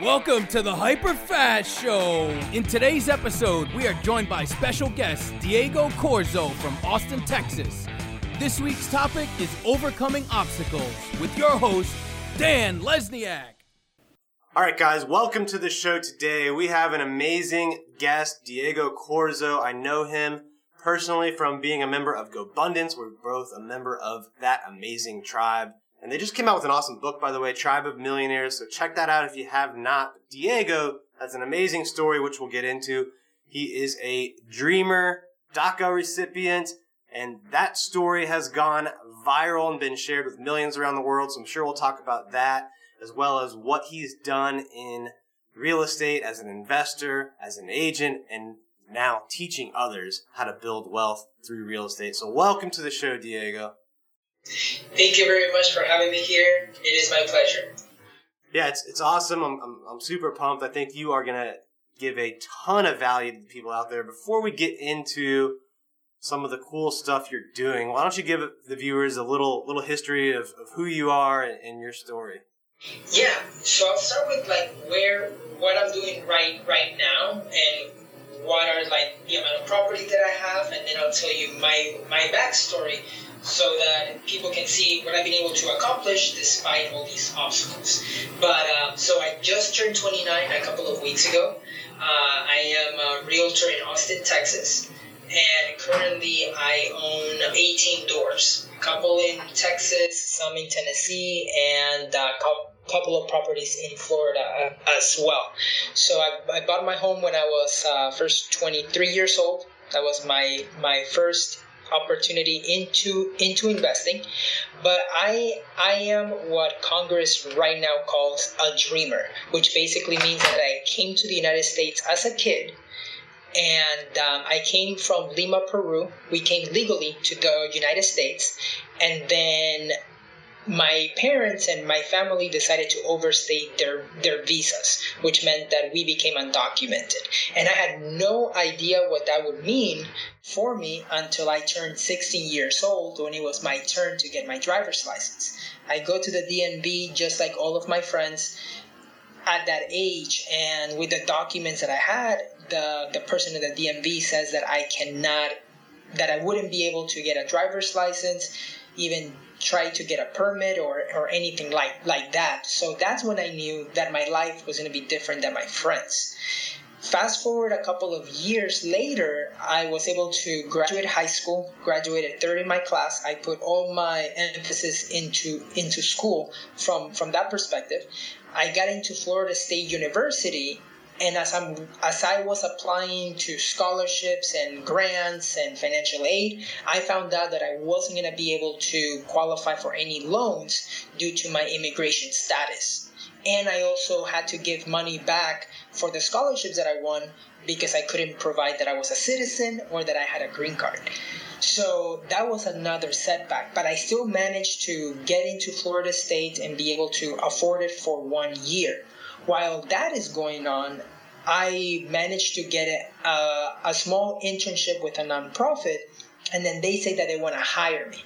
Welcome to the Hyper Fast Show. In today's episode, we are joined by special guest Diego Corzo from Austin, Texas. This week's topic is overcoming obstacles with your host, Dan Lesniak. All right, guys, welcome to the show today. We have an amazing guest, Diego Corzo. I know him personally from being a member of GoBundance. We're both a member of that amazing tribe. And they just came out with an awesome book, by the way, Tribe of Millionaires. So check that out if you have not. Diego has an amazing story, which we'll get into. He is a dreamer, DACA recipient, and that story has gone viral and been shared with millions around the world. So I'm sure we'll talk about that, as well as what he's done in real estate as an investor, as an agent, and now teaching others how to build wealth through real estate. So welcome to the show, Diego. Thank you very much for having me here. It is my pleasure. Yeah, it's it's awesome. I'm I'm, I'm super pumped. I think you are gonna give a ton of value to the people out there. Before we get into some of the cool stuff you're doing, why don't you give the viewers a little little history of, of who you are and, and your story? Yeah, so I'll start with like where what I'm doing right right now and what are like the amount of property that I have, and then I'll tell you my my backstory so that people can see what I've been able to accomplish despite all these obstacles. But uh, so I just turned 29 a couple of weeks ago. Uh, I am a realtor in Austin, Texas, and currently I own 18 doors. A couple in Texas, some in Tennessee, and a couple of properties in Florida uh, as well. So I, I, bought my home when I was uh, first 23 years old. That was my my first opportunity into into investing but i i am what congress right now calls a dreamer which basically means that i came to the united states as a kid and um, i came from lima peru we came legally to the united states and then my parents and my family decided to overstay their their visas, which meant that we became undocumented. And I had no idea what that would mean for me until I turned 16 years old when it was my turn to get my driver's license. I go to the DMV just like all of my friends at that age and with the documents that I had, the the person at the DMV says that I cannot that I wouldn't be able to get a driver's license even try to get a permit or, or anything like, like that. So that's when I knew that my life was going to be different than my friends. Fast forward a couple of years later, I was able to graduate high school, graduated third in my class. I put all my emphasis into into school from from that perspective. I got into Florida State University and as I'm as I was applying to scholarships and grants and financial aid, I found out that I wasn't going to be able to qualify for any loans due to my immigration status. And I also had to give money back for the scholarships that I won because I couldn't provide that I was a citizen or that I had a green card. So that was another setback, but I still managed to get into Florida State and be able to afford it for one year. While that is going on, I managed to get a, a, a small internship with a nonprofit, and then they say that they want to hire me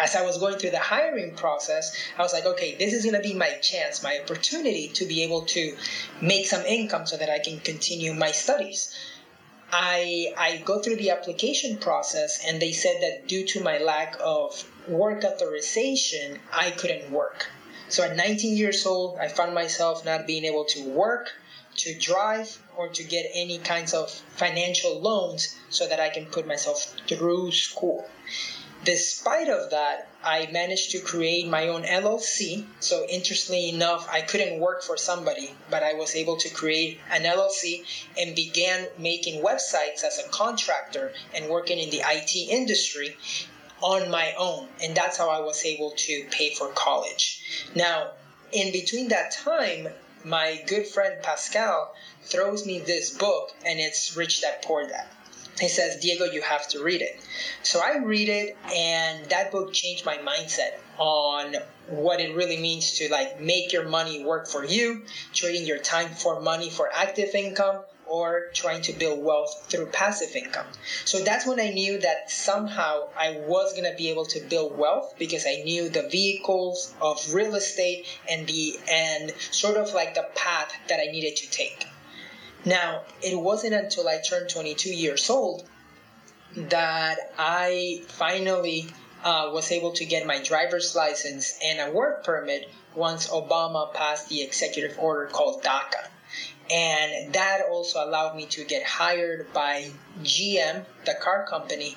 as I was going through the hiring process, I was like, okay, this is going to be my chance, my opportunity to be able to make some income so that I can continue my studies. I, I go through the application process, and they said that due to my lack of work authorization, I couldn't work. So at 19 years old, I found myself not being able to work, to drive, or to get any kinds of financial loans so that I can put myself through school. Despite of that, I managed to create my own LLC. So interestingly enough, I couldn't work for somebody, but I was able to create an LLC and began making websites as a contractor and working in the IT industry on my own. And that's how I was able to pay for college. Now, in between that time, my good friend Pascal throws me this book, and it's Rich Dad Poor Dad. He says, Diego, you have to read it. So I read it, and that book changed my mindset on what it really means to like make your money work for you, trading your time for money for active income, or trying to build wealth through passive income. So that's when I knew that somehow I was going to be able to build wealth because I knew the vehicles of real estate and the and sort of like the path that I needed to take. Now, it wasn't until I turned 22 years old that I finally uh, was able to get my driver's license and a work permit once Obama passed the executive order called DACA. And that also allowed me to get hired by GM, the car company,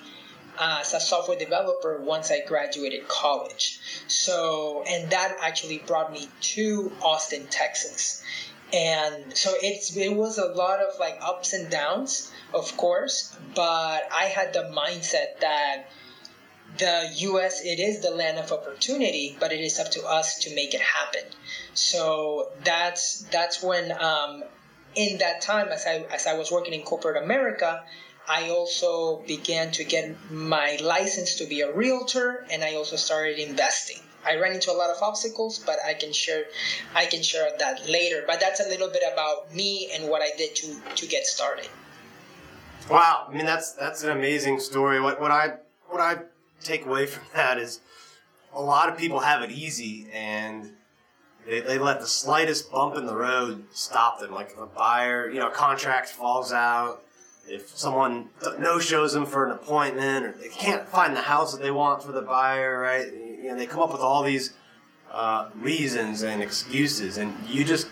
uh, as a software developer once I graduated college. So, and that actually brought me to Austin, Texas. And so it's it was a lot of like ups and downs, of course, but I had the mindset that the US it is the land of opportunity, but it is up to us to make it happen. So that's that's when um, in that time as I as I was working in corporate America, I also began to get my license to be a realtor and I also started investing. I ran into a lot of obstacles, but I can share I can share that later. But that's a little bit about me and what I did to to get started. Wow, I mean that's that's an amazing story. What what I what I take away from that is a lot of people have it easy and they, they let the slightest bump in the road stop them. Like if a buyer, you know, a contract falls out, if someone no shows them for an appointment, or they can't find the house that they want for the buyer, right? You know, they come up with all these uh, reasons and excuses, and you just,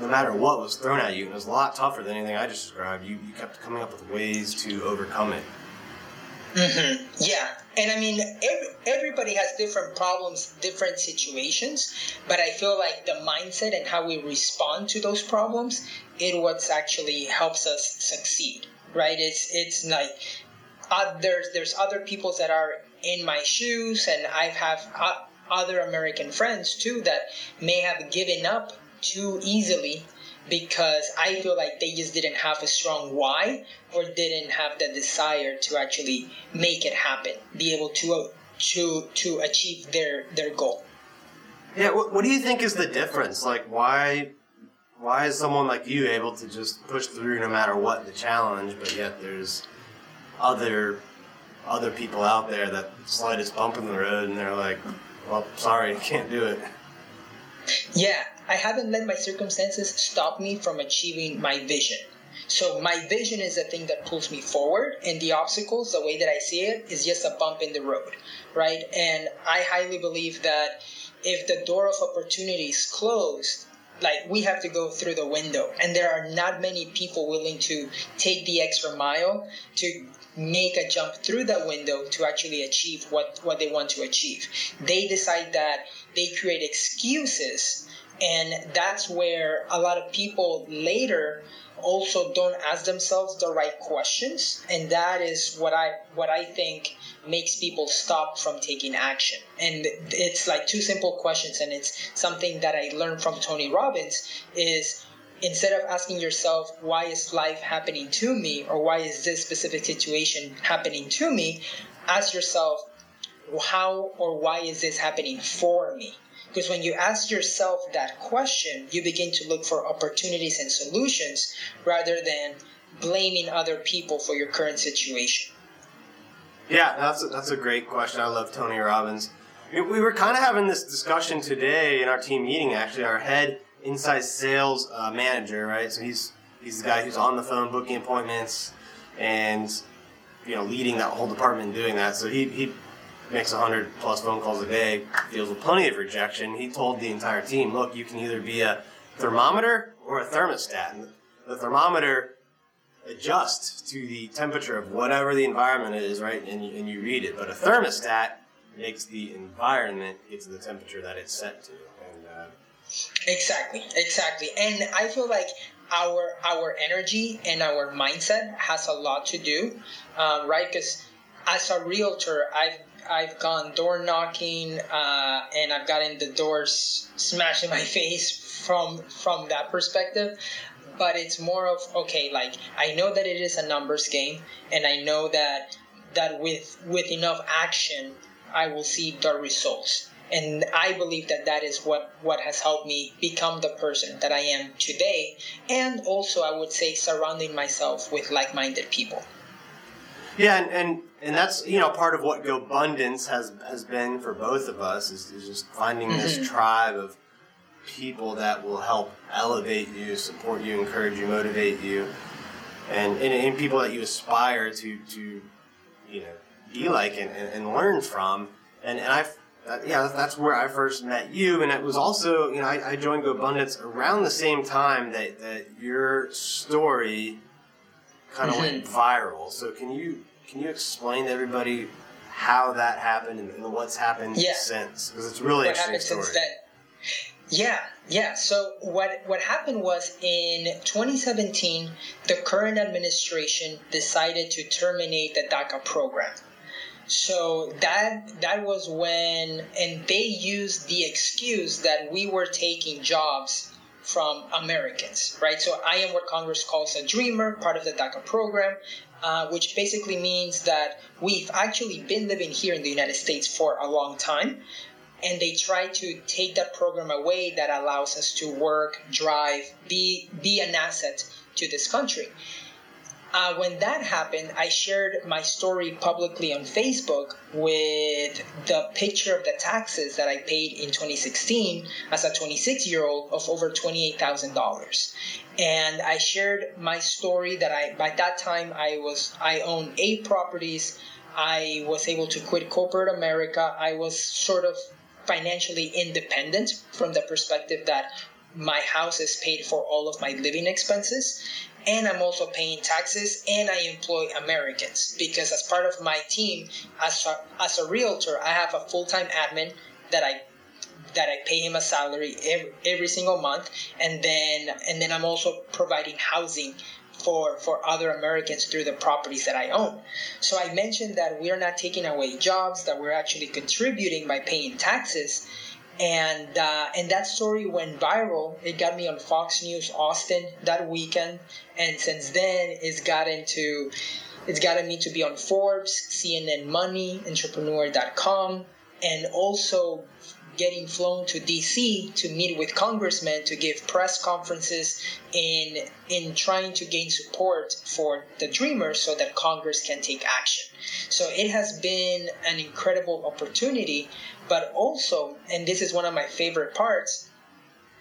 no matter what was thrown at you, it was a lot tougher than anything I just described. You, you kept coming up with ways to overcome it. Mm-hmm. Yeah, and I mean, every, everybody has different problems, different situations, but I feel like the mindset and how we respond to those problems it what actually helps us succeed, right? It's it's like uh, there's there's other people that are in my shoes, and I have uh, other American friends too that may have given up too easily because I feel like they just didn't have a strong why or didn't have the desire to actually make it happen, be able to uh, to to achieve their their goal. Yeah, what, what do you think is the difference? Like, why why is someone like you able to just push through no matter what the challenge, but yet there's other other people out there that slightest bump in the road and they're like, well, sorry, can't do it. Yeah, I haven't let my circumstances stop me from achieving my vision. So my vision is the thing that pulls me forward, and the obstacles, the way that I see it, is just a bump in the road, right? And I highly believe that if the door of opportunity is closed, like we have to go through the window, and there are not many people willing to take the extra mile to make a jump through that window to actually achieve what, what they want to achieve. They decide that they create excuses and that's where a lot of people later also don't ask themselves the right questions and that is what i what i think makes people stop from taking action and it's like two simple questions and it's something that i learned from tony robbins is instead of asking yourself why is life happening to me or why is this specific situation happening to me ask yourself how or why is this happening for me because when you ask yourself that question, you begin to look for opportunities and solutions rather than blaming other people for your current situation. Yeah, that's a, that's a great question. I love Tony Robbins. We were kind of having this discussion today in our team meeting. Actually, our head inside sales uh, manager, right? So he's he's the guy who's on the phone booking appointments and you know leading that whole department doing that. So he he makes 100 plus phone calls a day, deals with plenty of rejection. He told the entire team, look, you can either be a thermometer or a thermostat. And the thermometer adjusts to the temperature of whatever the environment is, right? And you, and you read it. But a thermostat makes the environment get to the temperature that it's set to. Exactly, exactly. And I feel like our our energy and our mindset has a lot to do, um, right? Because as a realtor, I've I've gone door knocking uh, and I've gotten the doors smashed in my face from from that perspective. But it's more of okay, like I know that it is a numbers game, and I know that that with with enough action, I will see the results. And I believe that that is what what has helped me become the person that I am today, and also I would say surrounding myself with like-minded people. Yeah, and, and and that's you know part of what GoBundance has has been for both of us is, is just finding this mm-hmm. tribe of people that will help elevate you, support you, encourage you, motivate you, and and, and people that you aspire to to you know be like and, and, and learn from. And and I've uh, yeah, that's where I first met you, and it was also you know I, I joined GoBundance around the same time that that your story kind of went mm-hmm. viral. So can you can you explain to everybody how that happened and, and what's happened yeah. since? Because it's really what interesting story. Yeah, yeah. So what what happened was in 2017, the current administration decided to terminate the DACA program. So that that was when, and they used the excuse that we were taking jobs from Americans, right? So I am what Congress calls a dreamer, part of the DACA program, uh, which basically means that we've actually been living here in the United States for a long time. And they try to take that program away that allows us to work, drive, be be an asset to this country. Uh, when that happened, I shared my story publicly on Facebook with the picture of the taxes that I paid in 2016 as a 26 year old of over $28,000. And I shared my story that I, by that time, I was, I owned eight properties. I was able to quit corporate America. I was sort of financially independent from the perspective that my house is paid for all of my living expenses and I'm also paying taxes and I employ Americans because as part of my team as a, as a realtor I have a full-time admin that I that I pay him a salary every, every single month and then and then I'm also providing housing for for other Americans through the properties that I own. So I mentioned that we're not taking away jobs that we're actually contributing by paying taxes and uh, and that story went viral. It got me on Fox News Austin that weekend, and since then it's gotten to it's gotten me to be on Forbes, CNN Money, Entrepreneur.com, and also getting flown to DC to meet with congressmen to give press conferences in in trying to gain support for the dreamers so that Congress can take action. So it has been an incredible opportunity, but also, and this is one of my favorite parts,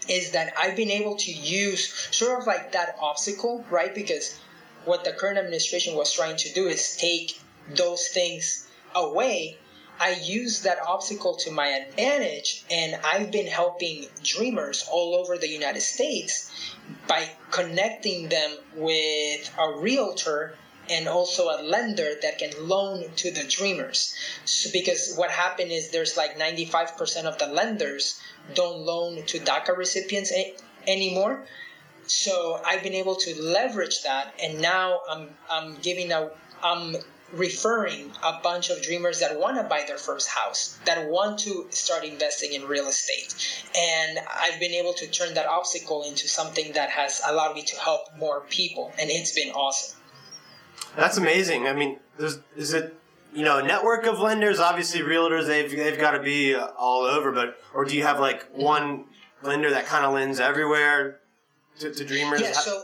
is that I've been able to use sort of like that obstacle, right? Because what the current administration was trying to do is take those things away I use that obstacle to my advantage, and I've been helping dreamers all over the United States by connecting them with a realtor and also a lender that can loan to the dreamers. So because what happened is there's like 95% of the lenders don't loan to DACA recipients a- anymore. So I've been able to leverage that, and now I'm I'm giving a I'm referring a bunch of dreamers that want to buy their first house, that want to start investing in real estate. And I've been able to turn that obstacle into something that has allowed me to help more people, and it's been awesome. That's amazing. I mean, is it you know, network of lenders. Obviously, realtors they've they've got to be all over. But or do you have like one lender that kind of lends everywhere to, to dreamers? Yeah. So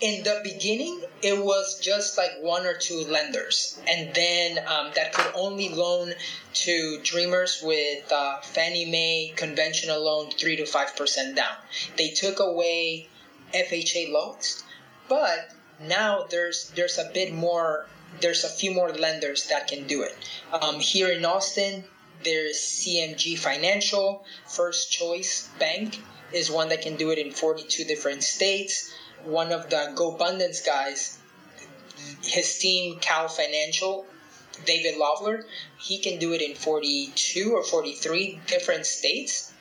in the beginning, it was just like one or two lenders, and then um, that could only loan to dreamers with uh, Fannie Mae conventional loan three to five percent down. They took away FHA loans, but now there's there's a bit more. There's a few more lenders that can do it. Um, here in Austin, there's CMG Financial, First Choice Bank is one that can do it in 42 different states one of the GoBundance guys, his team, Cal Financial, David Lovler, he can do it in 42 or 43 different states.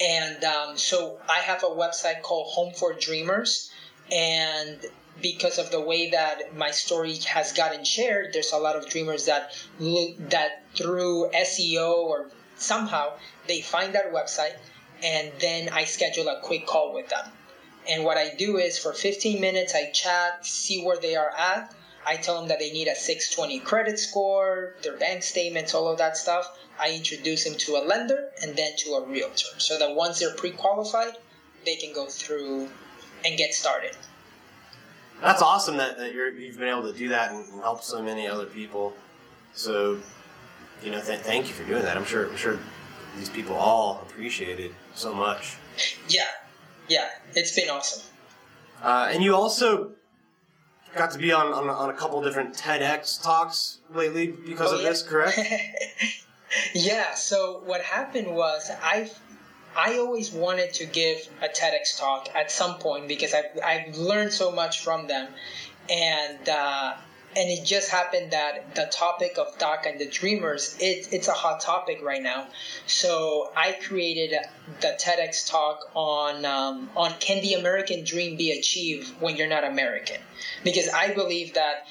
And um, so I have a website called Home for Dreamers. And because of the way that my story has gotten shared, there's a lot of dreamers that look that through SEO or somehow they find that website, and then I schedule a quick call with them. And what I do is for 15 minutes, I chat, see where they are at. I tell them that they need a 620 credit score, their bank statements, all of that stuff. I introduce them to a lender and then to a realtor so that once they're pre qualified, they can go through and get started. That's awesome that, that you have been able to do that and, and, help so many other people. So, you know, th- thank you for doing that. I'm sure, I'm sure these people all appreciate it so much. Yeah, yeah, it's been awesome. Uh, and you also got to be on, on, on, a couple different TEDx talks lately because oh, of yeah. this, correct? yeah. So what happened was I I always wanted to give a TEDx talk at some point because I've, I've learned so much from them. And, uh, and it just happened that the topic of DACA and the Dreamers, it, it's a hot topic right now. So I created the TEDx talk on, um, on can the American dream be achieved when you're not American? Because I believe that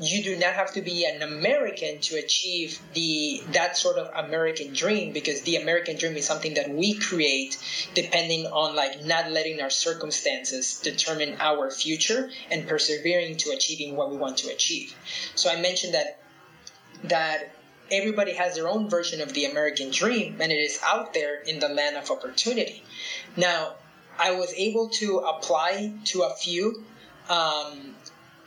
you do not have to be an American to achieve the that sort of American dream because the American dream is something that we create depending on like not letting our circumstances determine our future and persevering to achieving what we want to achieve. So I mentioned that that everybody has their own version of the American dream and it is out there in the land of opportunity. Now, I was able to apply to a few um,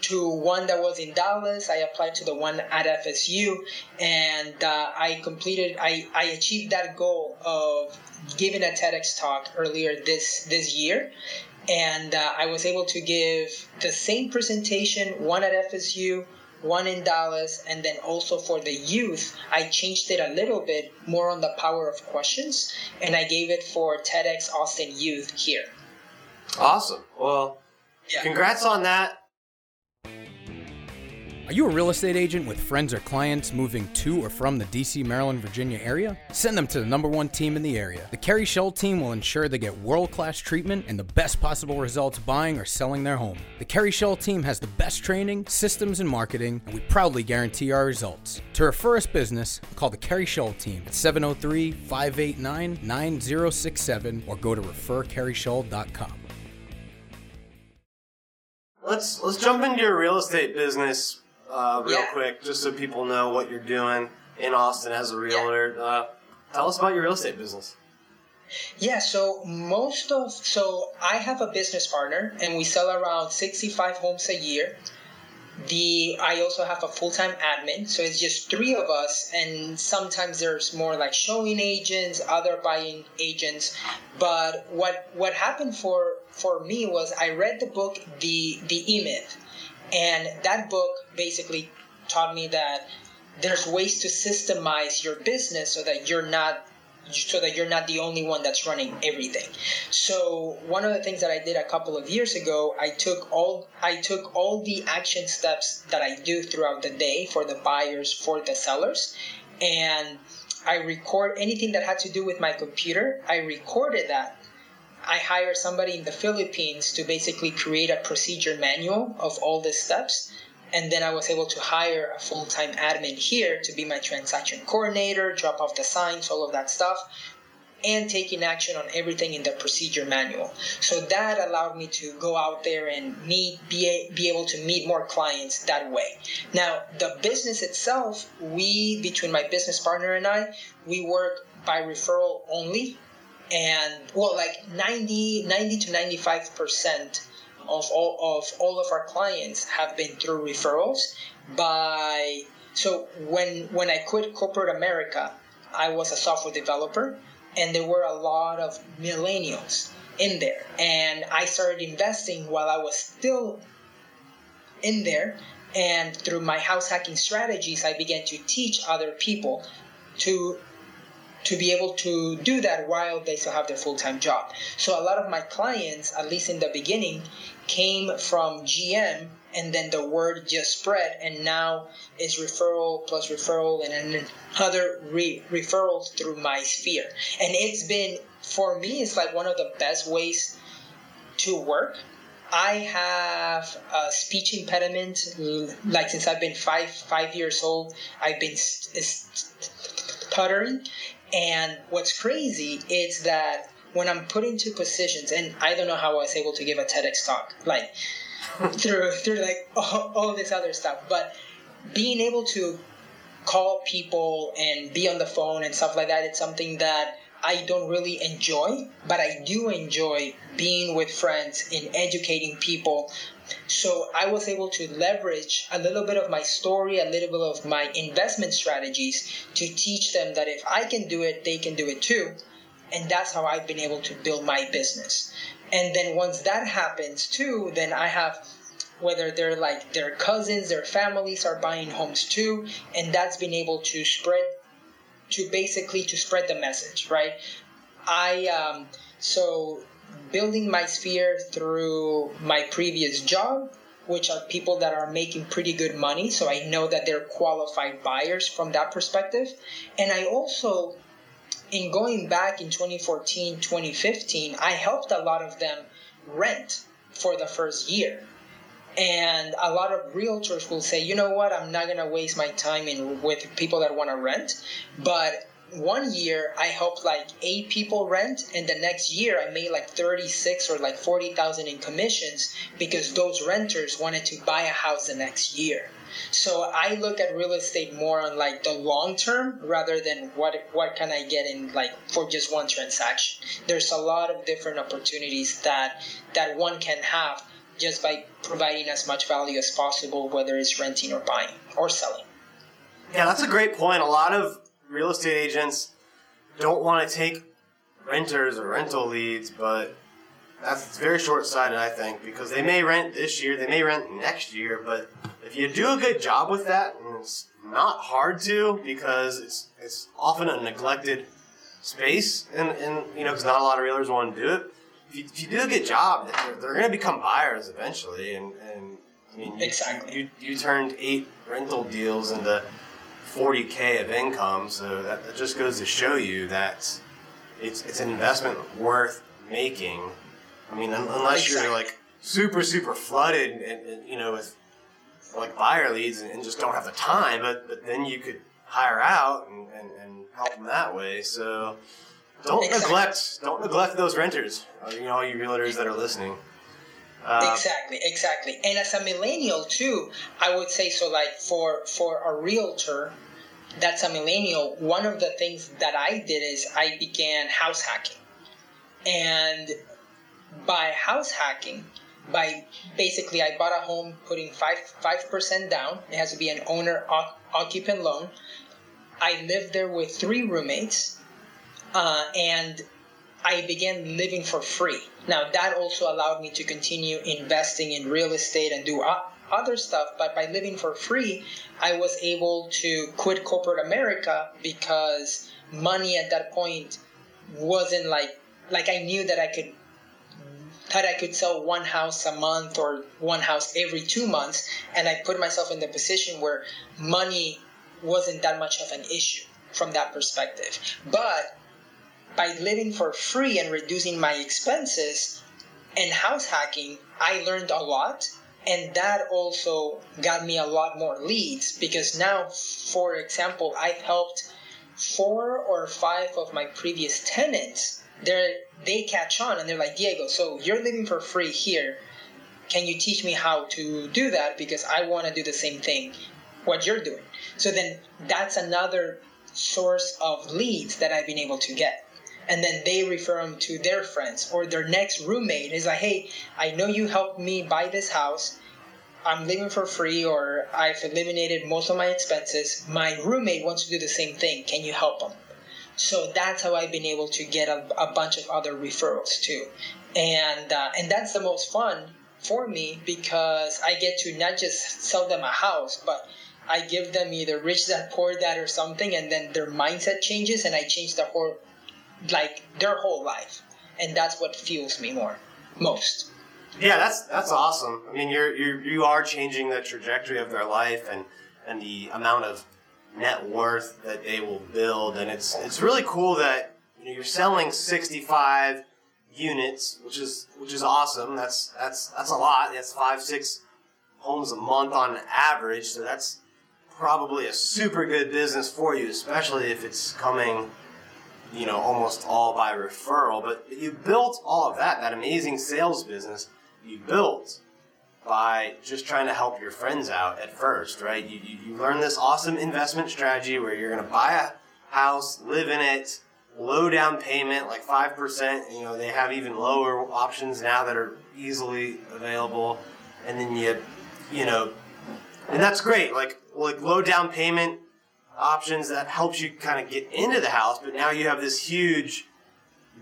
to one that was in Dallas. I applied to the one at FSU, and uh, I completed. I, I achieved that goal of giving a TEDx talk earlier this this year, and uh, I was able to give the same presentation, one at FSU, one in Dallas, and then also for the youth, I changed it a little bit more on the power of questions, and I gave it for TEDx Austin Youth here. Awesome. Well, yeah. congrats on that. Are you a real estate agent with friends or clients moving to or from the DC, Maryland, Virginia area? Send them to the number one team in the area. The Keri Shull team will ensure they get world class treatment and the best possible results buying or selling their home. The Keri Shull team has the best training, systems, and marketing, and we proudly guarantee our results. To refer us business, call the Keri Shull team at 703 589 9067 or go to referkerryshull.com. Let's let's jump into your real estate business uh, real yeah. quick, just so people know what you're doing in Austin as a realtor. Yeah. Uh, tell us about your real estate business. Yeah, so most of so I have a business partner, and we sell around 65 homes a year. The I also have a full time admin, so it's just three of us, and sometimes there's more like showing agents, other buying agents. But what what happened for for me was I read the book the the E Myth and that book basically taught me that there's ways to systemize your business so that you're not so that you're not the only one that's running everything. So one of the things that I did a couple of years ago, I took all I took all the action steps that I do throughout the day for the buyers, for the sellers, and I record anything that had to do with my computer. I recorded that I hired somebody in the Philippines to basically create a procedure manual of all the steps. And then I was able to hire a full time admin here to be my transaction coordinator, drop off the signs, all of that stuff, and taking action on everything in the procedure manual. So that allowed me to go out there and meet, be, be able to meet more clients that way. Now, the business itself, we, between my business partner and I, we work by referral only and well like 90 90 to 95 percent of all of all of our clients have been through referrals. By so when when i quit corporate america i was a software developer and there were a lot of millennials in there. And i started investing while i was still in there. And through my house hacking strategies i began to teach other people to to be able to do that while they still have their full time job. So a lot of my clients, at least in the beginning, came from GM and then the word just spread and now it's referral plus referral and then other re- referrals through my sphere and it's been for me it's like one of the best ways to work i have a speech impediment like since i've been five five years old i've been stuttering and what's crazy is that when I'm put into positions, and I don't know how I was able to give a TEDx talk. Like, through through like all, all this other stuff. But being able to call people and be on the phone and stuff like that, it's something that I don't really enjoy, but I do enjoy being with friends and educating people. So I was able to leverage a little bit of my story, a little bit of my investment strategies to teach them that if I can do it, they can do it too. And that's how I've been able to build my business. And then once that happens too, then I have whether they're like their cousins, their families are buying homes too, and that's been able to spread to basically to spread the message, right? I um, so building my sphere through my previous job, which are people that are making pretty good money, so I know that they're qualified buyers from that perspective, and I also in going back in 2014 2015 i helped a lot of them rent for the first year and a lot of realtors will say, you know what, I'm not to waste my time in with people that want to rent. But one year I helped like eight people rent, and the next year I made like 36 or like 40,000 in commissions because those renters wanted to buy a house the next year. So I look at real estate more on like the long term rather than what what can I get in like for just one transaction. There's a lot of different opportunities that that one can have just by providing as much value as possible, whether it's renting or buying or selling. Yeah, that's a great point. A lot of real estate agents don't want to take renters or rental leads, but that's very short sighted, I think, because they may rent this year, they may rent next year, but if you do a good job with that, and it's not hard to because it's it's often a neglected space, and, and you know, because not a lot of realtors want to do it you, if you do a good job, they're, they're going to become buyers eventually. And, and I mean, you, exactly. You, you turned eight rental deals into 40k of income, so that, that just goes to show you that it's it's an investment worth making. I mean, unless exactly. you're like super super flooded and, and, you know with like buyer leads and, and, just don't have the time, but but then you could hire out and, and, and help them that way. So don't exactly. neglect don't neglect those renters. Uh, you know, all you realtors that are listening. Uh, exactly, exactly. And as a millennial too, I would say so. Like for for a realtor, that's a millennial. One of the things that I did is I began house hacking, and by house hacking, by basically I bought a home putting five five percent down. It has to be an owner occupant loan. I lived there with three roommates uh, and I began living for free. Now that also allowed me to continue investing in real estate and do other stuff. But by living for free, I was able to quit corporate America because money at that point wasn't like like I knew that I could that I could sell one house a month or one house every two months, and I put myself in the position where money wasn't that much of an issue from that perspective. But by living for free and reducing my expenses and house hacking, I learned a lot. And that also got me a lot more leads because now, for example, I've helped four or five of my previous tenants. They they catch on and they're like, Diego, so you're living for free here. Can you teach me how to do that? Because I want to do the same thing what you're doing. So then that's another source of leads that I've been able to get and then they refer them to their friends or their next roommate. Is like hey i know you helped me buy this house. I'm living for free or i've eliminated most of my expenses. My roommate wants to do the same thing. Can you help them so that's how i've been able to get a, a bunch of other referrals too. And uh, and that's the most fun for me because i get to not just sell them a house but I give them either rich dad poor dad or something, and then their mindset changes, and I change the whole like their whole life, and that's what fuels me more, most. Yeah, that's that's awesome. I mean, you're you you are changing the trajectory of their life and and the amount of net worth that they will build, and it's it's really cool that you know, you're selling 65 units, which is which is awesome. That's that's that's a lot. That's five six homes a month on average. So that's probably a super good business for you, especially if it's coming you know, almost all by referral. But you built all of that, that amazing sales business you built by just trying to help your friends out at first, right? You, you, you learn this awesome investment strategy where you're going to buy a house, live in it, low down payment, like 5%. You know, they have even lower options now that are easily available. And then you, you know, and that's great. Like, like low down payment options that helps you kind of get into the house, but now you have this huge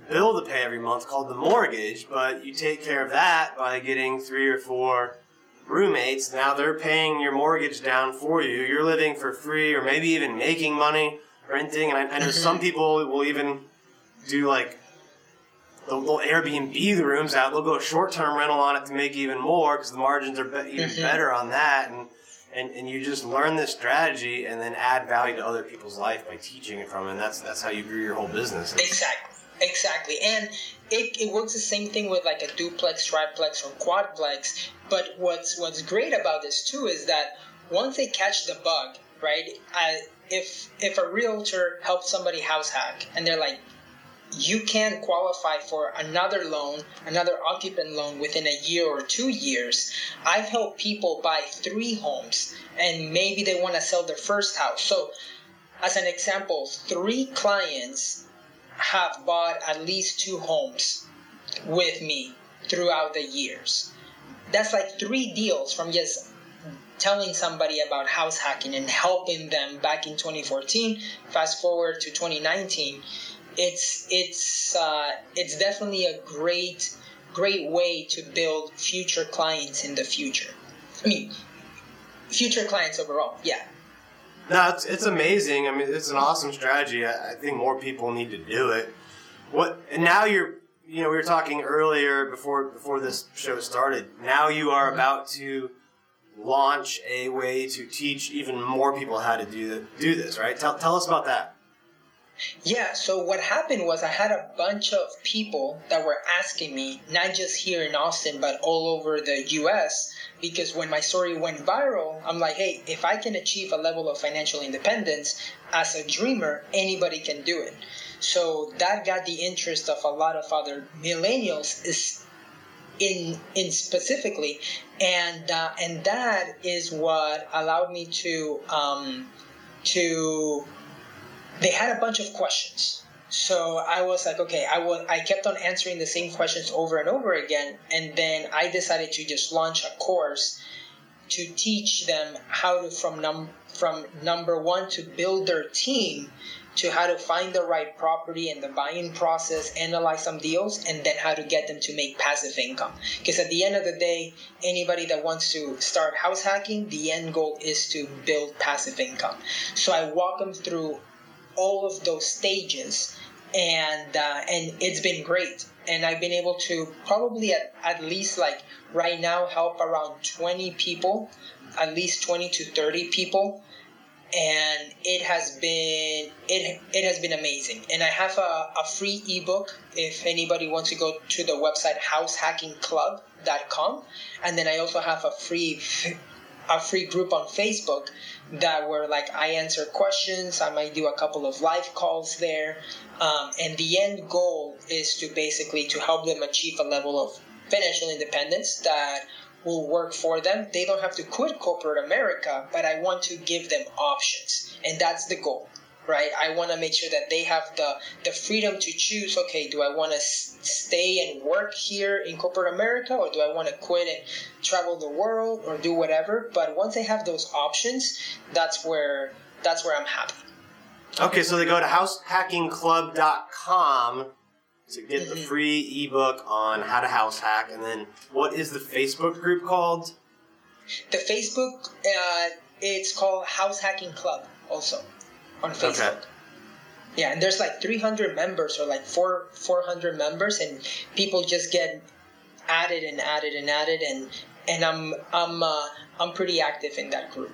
bill to pay every month called the mortgage, but you take care of that by getting three or four roommates. Now they're paying your mortgage down for you. You're living for free or maybe even making money renting. And I, I know some people will even do like, they'll, they'll Airbnb the rooms out. They'll go short term rental on it to make even more because the margins are be- even mm-hmm. better on that. And, and, and you just learn this strategy and then add value to other people's life by teaching it from. And that's, that's how you grew your whole business. Exactly. Exactly. And it, it works the same thing with like a duplex, triplex, or quadplex. But what's what's great about this too is that once they catch the bug, right? I, if if a realtor helps somebody house hack and they're like, you can qualify for another loan, another occupant loan within a year or two years. I've helped people buy three homes and maybe they want to sell their first house. So, as an example, three clients have bought at least two homes with me throughout the years. That's like three deals from just telling somebody about house hacking and helping them back in 2014. Fast forward to 2019, it's it's uh, it's definitely a great great way to build future clients in the future. I mean, future clients overall. Yeah. No, it's, it's amazing. I mean, it's an awesome strategy. I, I think more people need to do it. What? And now you're, you know, we were talking earlier before before this show started. Now you are about to launch a way to teach even more people how to do the, do this. Right? Tell tell us about that. Yeah, so what happened was I had a bunch of people that were asking me, not just here in Austin, but all over the US, because when my story went viral, I'm like, hey, if I can achieve a level of financial independence as a dreamer, anybody can do it. So that got the interest of a lot of other millennials is in in specifically, and uh, and that is what allowed me to um, to they had a bunch of questions. So I was like, okay, I was I kept on answering the same questions over and over again, and then I decided to just launch a course to teach them how to from num from number one to build their team to how to find the right property and the buying process, analyze some deals, and then how to get them to make passive income. Because at the end of the day, anybody that wants to start house hacking, the end goal is to build passive income. So I walk them through all of those stages and uh, and it's been great. And i've been able to probably at, at least like right now help around 20 people at least 20 to 30 people. And it has been it, it has been amazing. And i have a, a free ebook if anybody wants to go to the website househackingclub.com and then i also have a free a free group on facebook that where like I answer questions. I might do a couple of live calls there, um, and the end goal is to basically to help them achieve a level of financial independence that will work for them. They don't have to quit corporate America, but I want to give them options, and that's the goal right? I want to make sure that they have the the freedom to choose. Okay, do I want to s- stay and work here in corporate America, or do I want to quit and travel the world, or do whatever? But once they have those options, that's where that's where I'm happy. Okay, so they go to househackingclub.com to get mm-hmm. the free ebook on how to house hack, and then what is the Facebook group called? The Facebook, uh, it's called House Hacking Club, also on Facebook. Okay. Yeah, and there's like 300 members or like four 400 members, and people just get added and added and added, and and I'm I'm uh, I'm pretty active in that group.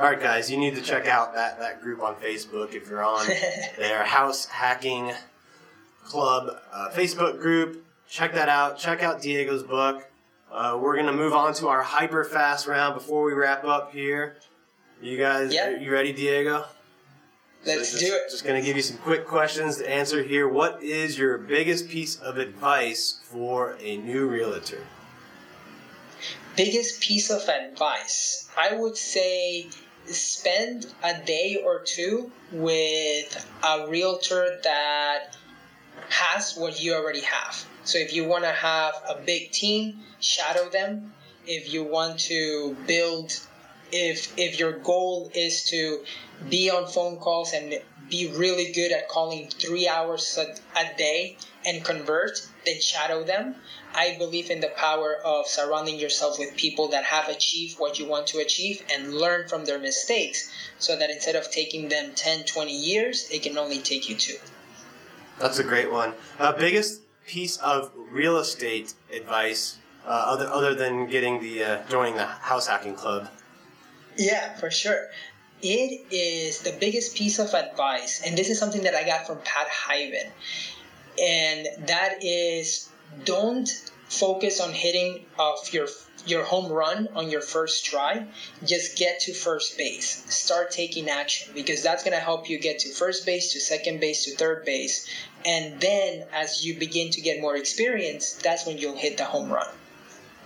All right, guys, you need to check out that, that group on Facebook if you're on their House Hacking Club uh, Facebook group. Check that out. Check out Diego's book. Uh, we're gonna move on to our hyper fast round before we wrap up here. You guys, yep. you ready, Diego? Let's so just, do it. Just going to give you some quick questions to answer here. What is your biggest piece of advice for a new realtor? Biggest piece of advice I would say spend a day or two with a realtor that has what you already have. So if you want to have a big team, shadow them. If you want to build if if your goal is to be on phone calls and be really good at calling three hours a, a, day and convert, then shadow them. I believe in the power of surrounding yourself with people that have achieved what you want to achieve and learn from their mistakes so that instead of taking them 10, 20 years, it can only take you two. That's a great one. Uh, biggest piece of real estate advice, uh, other, other than getting the uh, joining the house hacking club. Yeah, for sure. It is the biggest piece of advice, and this is something that I got from Pat Hiban, and that is don't focus on hitting off your your home run on your first try. Just get to first base. Start taking action because that's going to help you get to first base, to second base, to third base. And then as you begin to get more experience, that's when you'll hit the home run.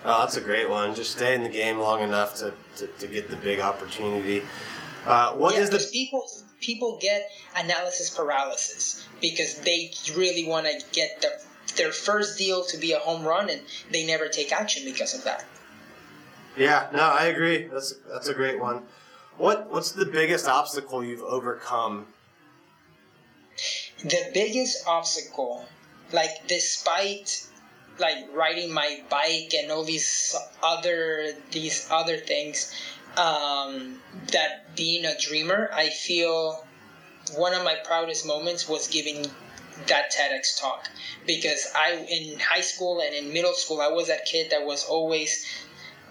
Oh, that's a great one. Just stay in the game long enough to, to, to get the big opportunity. Uh, what yeah, is the people people get analysis paralysis because they really want to get the, their first deal to be a home run and they never take action because of that. Yeah, no, I agree. That's that's a great one. What what's the biggest obstacle you've overcome? The biggest obstacle, like despite like riding my bike and all these other these other things um, that being a dreamer i feel one of my proudest moments was giving that TEDx talk because I in high school and in middle school I was that kid that was always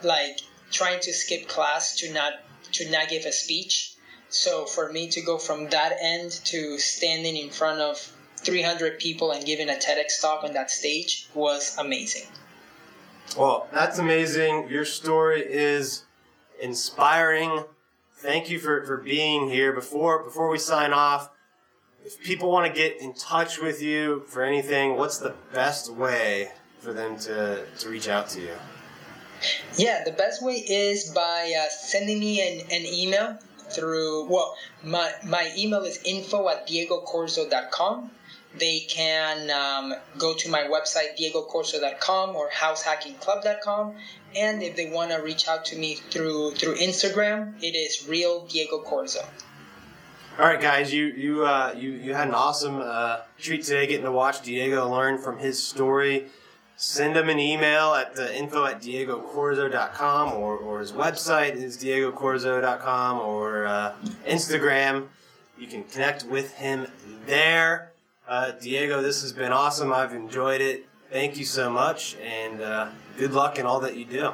like trying to skip class to not to not give a speech. So for me to go from that end to standing in front of 300 people and giving a TEDx talk on that stage was amazing. Well, that's amazing. Your story is inspiring. Thank you for, for being here. Before before we sign off, if people want to get in touch with you for anything, what's the best way for them to, to reach out to you? Yeah, the best way is by uh, sending me an, an email through, well, my, my email is info at diegocorzo.com they can um, go to my website diegocorzo.com or househackingclub.com and if they want to reach out to me through through instagram it is real diego corzo all right guys you you uh, you, you had an awesome uh, treat today getting to watch diego learn from his story. Send him an email at the info at diegocorzo.com or, or his website is diegocorzo.com or uh, instagram. You can connect with him there uh, Diego, this has been awesome. I've enjoyed it. Thank you so much, and uh, good luck in all that you do.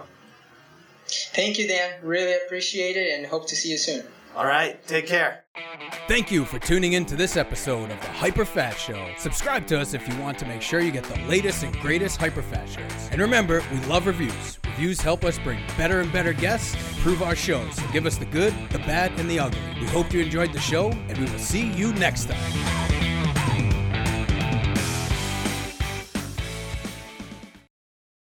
Thank you, Dan. Really appreciate it, and hope to see you soon. All right, take care. Thank you for tuning in to this episode of the HyperFast Show. Subscribe to us if you want to make sure you get the latest and greatest HyperFast shows. And remember, we love reviews. Reviews help us bring better and better guests and improve our shows. So give us the good, the bad, and the ugly. We hope you enjoyed the show, and we will see you next time.